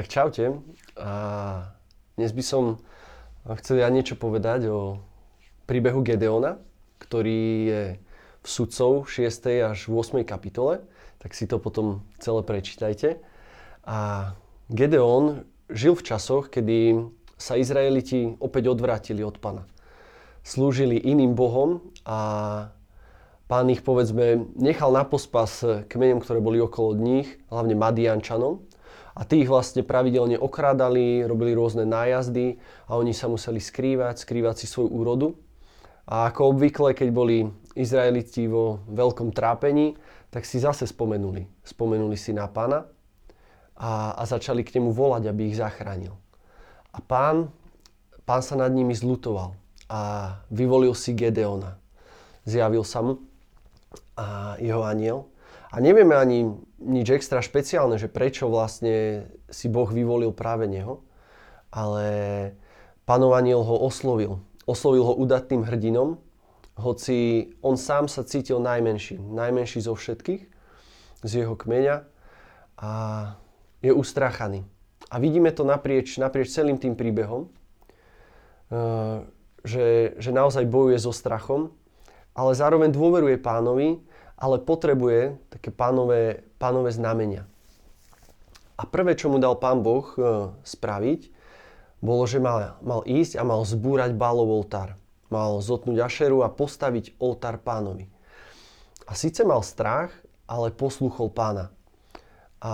Tak čaute. A dnes by som chcel ja niečo povedať o príbehu Gedeona, ktorý je v sudcov 6. až 8. kapitole. Tak si to potom celé prečítajte. A Gedeon žil v časoch, kedy sa Izraeliti opäť odvrátili od Pana. Slúžili iným bohom a pán ich povedzme nechal na pospas kmeňom, ktoré boli okolo nich, hlavne Madiančanom a tí ich vlastne pravidelne okrádali, robili rôzne nájazdy a oni sa museli skrývať, skrývať si svoju úrodu. A ako obvykle, keď boli Izraeliti vo veľkom trápení, tak si zase spomenuli. Spomenuli si na pána a, a začali k nemu volať, aby ich zachránil. A pán, pán sa nad nimi zlutoval a vyvolil si Gedeona. Zjavil sa mu a jeho aniel a nevieme ani nič extra špeciálne, že prečo vlastne si Boh vyvolil práve neho, ale aniel ho oslovil. Oslovil ho udatným hrdinom, hoci on sám sa cítil najmenší, najmenší zo všetkých, z jeho kmeňa a je ustráchaný. A vidíme to naprieč, naprieč celým tým príbehom, eh, že, že naozaj bojuje so strachom, ale zároveň dôveruje pánovi ale potrebuje také pánové, pánové znamenia. A prvé, čo mu dal pán Boh e, spraviť, bolo, že mal, mal ísť a mal zbúrať bálov oltár. Mal zotnúť ašeru a postaviť oltár pánovi. A síce mal strach, ale posluchol pána. A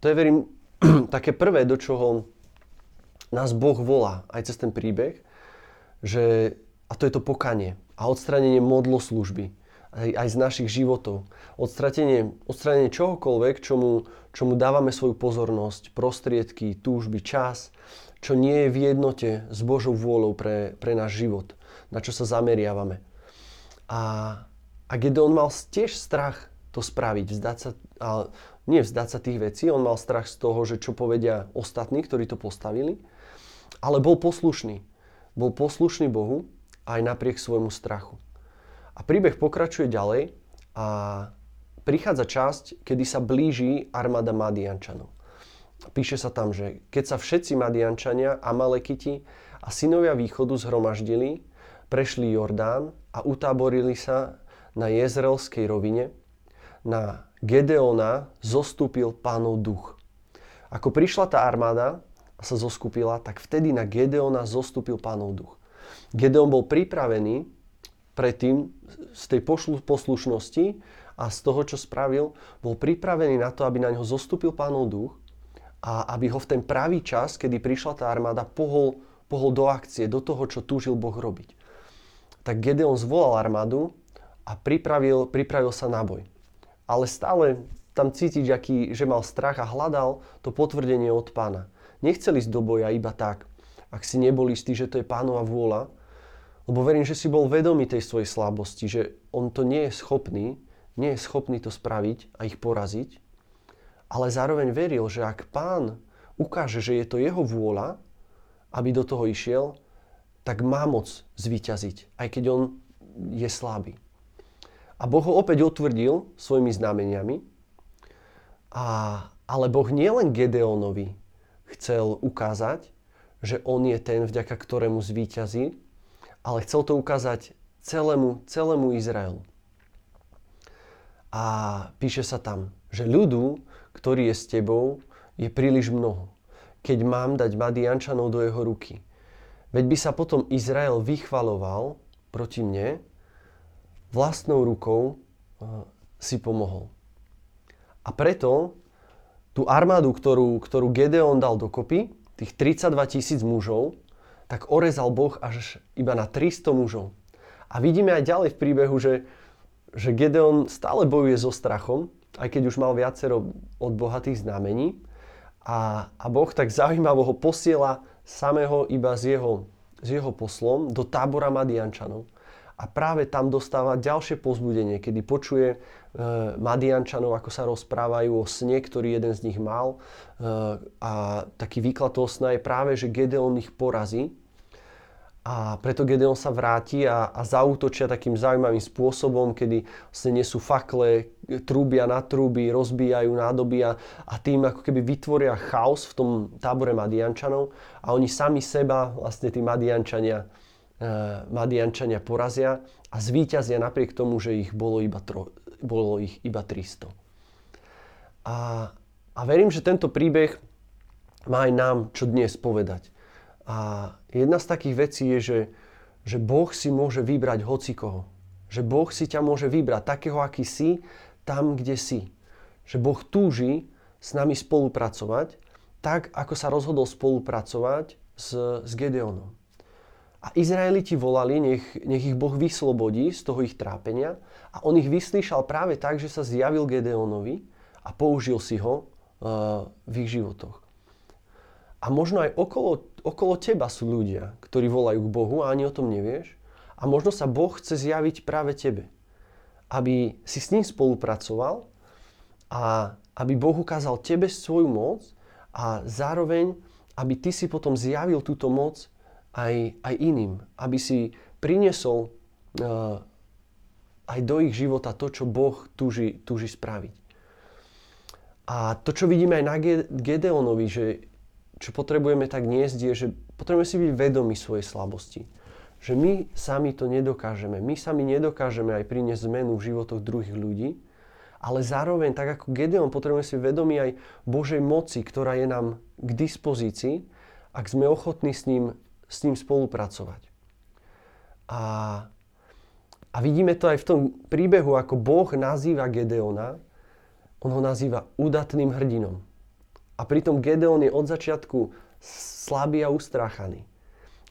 to je, verím, také prvé, do čoho nás Boh volá aj cez ten príbeh, že, a to je to pokanie a odstranenie modlo služby aj, aj z našich životov. Odstratenie, odstranenie čohokoľvek, čomu, čomu dávame svoju pozornosť, prostriedky, túžby, čas, čo nie je v jednote s Božou vôľou pre, pre náš život, na čo sa zameriavame. A, a Gedeon mal tiež strach to spraviť, vzdať sa, ale nie vzdať sa tých vecí, on mal strach z toho, že čo povedia ostatní, ktorí to postavili, ale bol poslušný. Bol poslušný Bohu aj napriek svojmu strachu. A príbeh pokračuje ďalej a prichádza časť, kedy sa blíži armáda Madiančanov. Píše sa tam, že keď sa všetci Madiančania, Amalekiti a synovia východu zhromaždili, prešli Jordán a utáborili sa na Jezreelskej rovine, na Gedeona zostúpil pánov duch. Ako prišla tá armáda a sa zoskupila, tak vtedy na Gedeona zostúpil pánov duch. Gedeon bol pripravený predtým z tej poslušnosti a z toho, čo spravil, bol pripravený na to, aby na ňo zostúpil pánov duch a aby ho v ten pravý čas, kedy prišla tá armáda, pohol, pohol do akcie, do toho, čo túžil Boh robiť. Tak Gedeon zvolal armádu a pripravil, pripravil sa na boj. Ale stále tam cítiť, aký, že mal strach a hľadal to potvrdenie od pána. Nechcel ísť do boja iba tak, ak si nebol istý, že to je pánova vôľa, lebo verím, že si bol vedomý tej svojej slabosti, že on to nie je schopný, nie je schopný to spraviť a ich poraziť, ale zároveň veril, že ak pán ukáže, že je to jeho vôľa, aby do toho išiel, tak má moc zvíťaziť, aj keď on je slabý. A Boh ho opäť utvrdil svojimi znameniami, a, ale Boh nielen Gedeonovi chcel ukázať, že on je ten, vďaka ktorému zvíťazí, ale chcel to ukázať celému, celému Izraelu. A píše sa tam, že ľudu, ktorý je s tebou, je príliš mnoho, keď mám dať Madiančanov do jeho ruky. Veď by sa potom Izrael vychvaloval proti mne, vlastnou rukou eh, si pomohol. A preto tú armádu, ktorú, ktorú Gedeon dal dokopy, tých 32 tisíc mužov, tak orezal Boh až iba na 300 mužov. A vidíme aj ďalej v príbehu, že, že Gedeon stále bojuje so strachom, aj keď už mal viacero od bohatých znamení. A, a Boh tak zaujímavo ho posiela samého iba s jeho, s jeho poslom do tábora Madiančanov. A práve tam dostáva ďalšie pozbudenie, kedy počuje e, Madiančanov, ako sa rozprávajú o sne, ktorý jeden z nich mal. E, a taký výklad toho sna je práve, že Gedeon ich porazí. A preto Gedeon sa vráti a, a zautočia takým zaujímavým spôsobom, kedy vlastne nesú fakle, trúbia na trúby, rozbijajú nádoby a, a tým ako keby vytvoria chaos v tom tábore Madiančanov a oni sami seba, vlastne tí Madiančania, uh, Madiančania porazia a zvíťazia napriek tomu, že ich bolo iba, tro, bolo ich iba 300. A, a verím, že tento príbeh má aj nám čo dnes povedať. A jedna z takých vecí je, že, že Boh si môže vybrať hocikoho. Že Boh si ťa môže vybrať takého, aký si, tam, kde si. Že Boh túži s nami spolupracovať, tak ako sa rozhodol spolupracovať s, s Gedeonom. A Izraeliti volali, nech, nech ich Boh vyslobodí z toho ich trápenia a on ich vyslýšal práve tak, že sa zjavil Gedeonovi a použil si ho uh, v ich životoch. A možno aj okolo, okolo teba sú ľudia, ktorí volajú k Bohu a ani o tom nevieš. A možno sa Boh chce zjaviť práve tebe. Aby si s ním spolupracoval a aby Boh ukázal tebe svoju moc a zároveň, aby ty si potom zjavil túto moc aj, aj iným. Aby si priniesol uh, aj do ich života to, čo Boh túži, túži spraviť. A to, čo vidíme aj na Gedeonovi, že čo potrebujeme tak niesť, je, že potrebujeme si byť vedomi svojej slabosti. Že my sami to nedokážeme. My sami nedokážeme aj priniesť zmenu v životoch druhých ľudí, ale zároveň, tak ako Gedeon, potrebujeme si vedomi aj Božej moci, ktorá je nám k dispozícii, ak sme ochotní s ním, s ním spolupracovať. A, a vidíme to aj v tom príbehu, ako Boh nazýva Gedeona, on ho nazýva udatným hrdinom. A pritom Gedeon je od začiatku slabý a ustráchaný.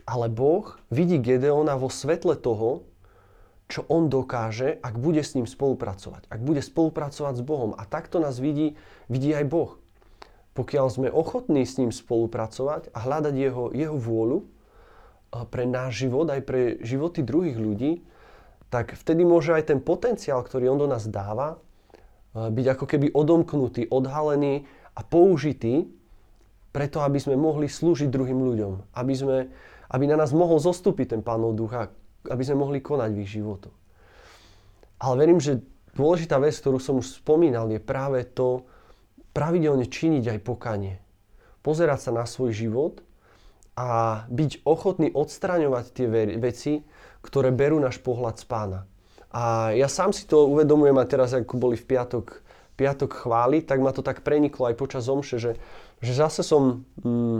Ale Boh vidí Gedeona vo svetle toho, čo on dokáže, ak bude s ním spolupracovať. Ak bude spolupracovať s Bohom. A takto nás vidí, vidí aj Boh. Pokiaľ sme ochotní s ním spolupracovať a hľadať jeho, jeho vôľu pre náš život, aj pre životy druhých ľudí, tak vtedy môže aj ten potenciál, ktorý on do nás dáva, byť ako keby odomknutý, odhalený a použitý preto, aby sme mohli slúžiť druhým ľuďom. Aby, sme, aby na nás mohol zostúpiť ten Pánov ducha, aby sme mohli konať v ich životoch. Ale verím, že dôležitá vec, ktorú som už spomínal, je práve to pravidelne činiť aj pokanie. Pozerať sa na svoj život a byť ochotný odstraňovať tie veci, ktoré berú náš pohľad z pána. A ja sám si to uvedomujem aj teraz, ako boli v piatok piatok chváli, tak ma to tak preniklo aj počas omše, že, že zase som mm,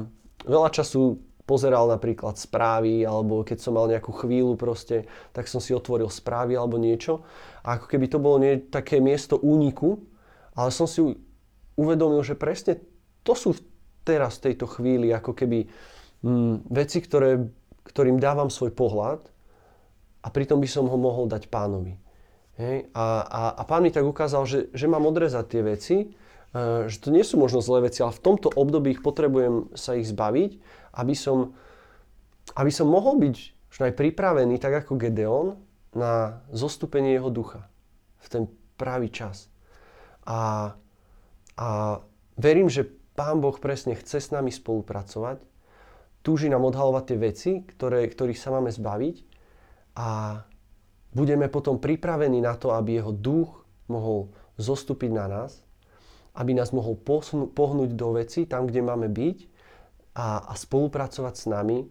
veľa času pozeral napríklad správy, alebo keď som mal nejakú chvíľu proste, tak som si otvoril správy alebo niečo. A ako keby to bolo nie, také miesto úniku, ale som si uvedomil, že presne to sú teraz v tejto chvíli ako keby mm, veci, ktoré, ktorým dávam svoj pohľad a pritom by som ho mohol dať pánovi. Hej? A, a, a pán mi tak ukázal, že, že mám odrezať tie veci, uh, že to nie sú možno zlé veci, ale v tomto období ich potrebujem sa ich zbaviť, aby som, aby som mohol byť už aj pripravený, tak ako Gedeon, na zostúpenie jeho ducha v ten pravý čas. A, a verím, že Pán Boh presne chce s nami spolupracovať, túži nám odhalovať tie veci, ktoré, ktorých sa máme zbaviť a budeme potom pripravení na to, aby jeho duch mohol zostúpiť na nás, aby nás mohol pohnúť do veci tam, kde máme byť a, a spolupracovať s nami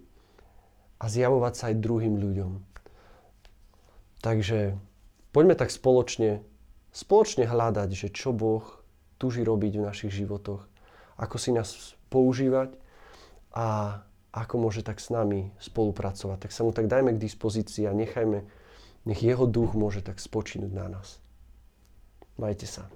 a zjavovať sa aj druhým ľuďom. Takže poďme tak spoločne, spoločne hľadať, že čo Boh túži robiť v našich životoch, ako si nás používať a ako môže tak s nami spolupracovať. Tak sa mu tak dajme k dispozícii a nechajme nech jeho duch môže tak spočinúť na nás. Majte sa.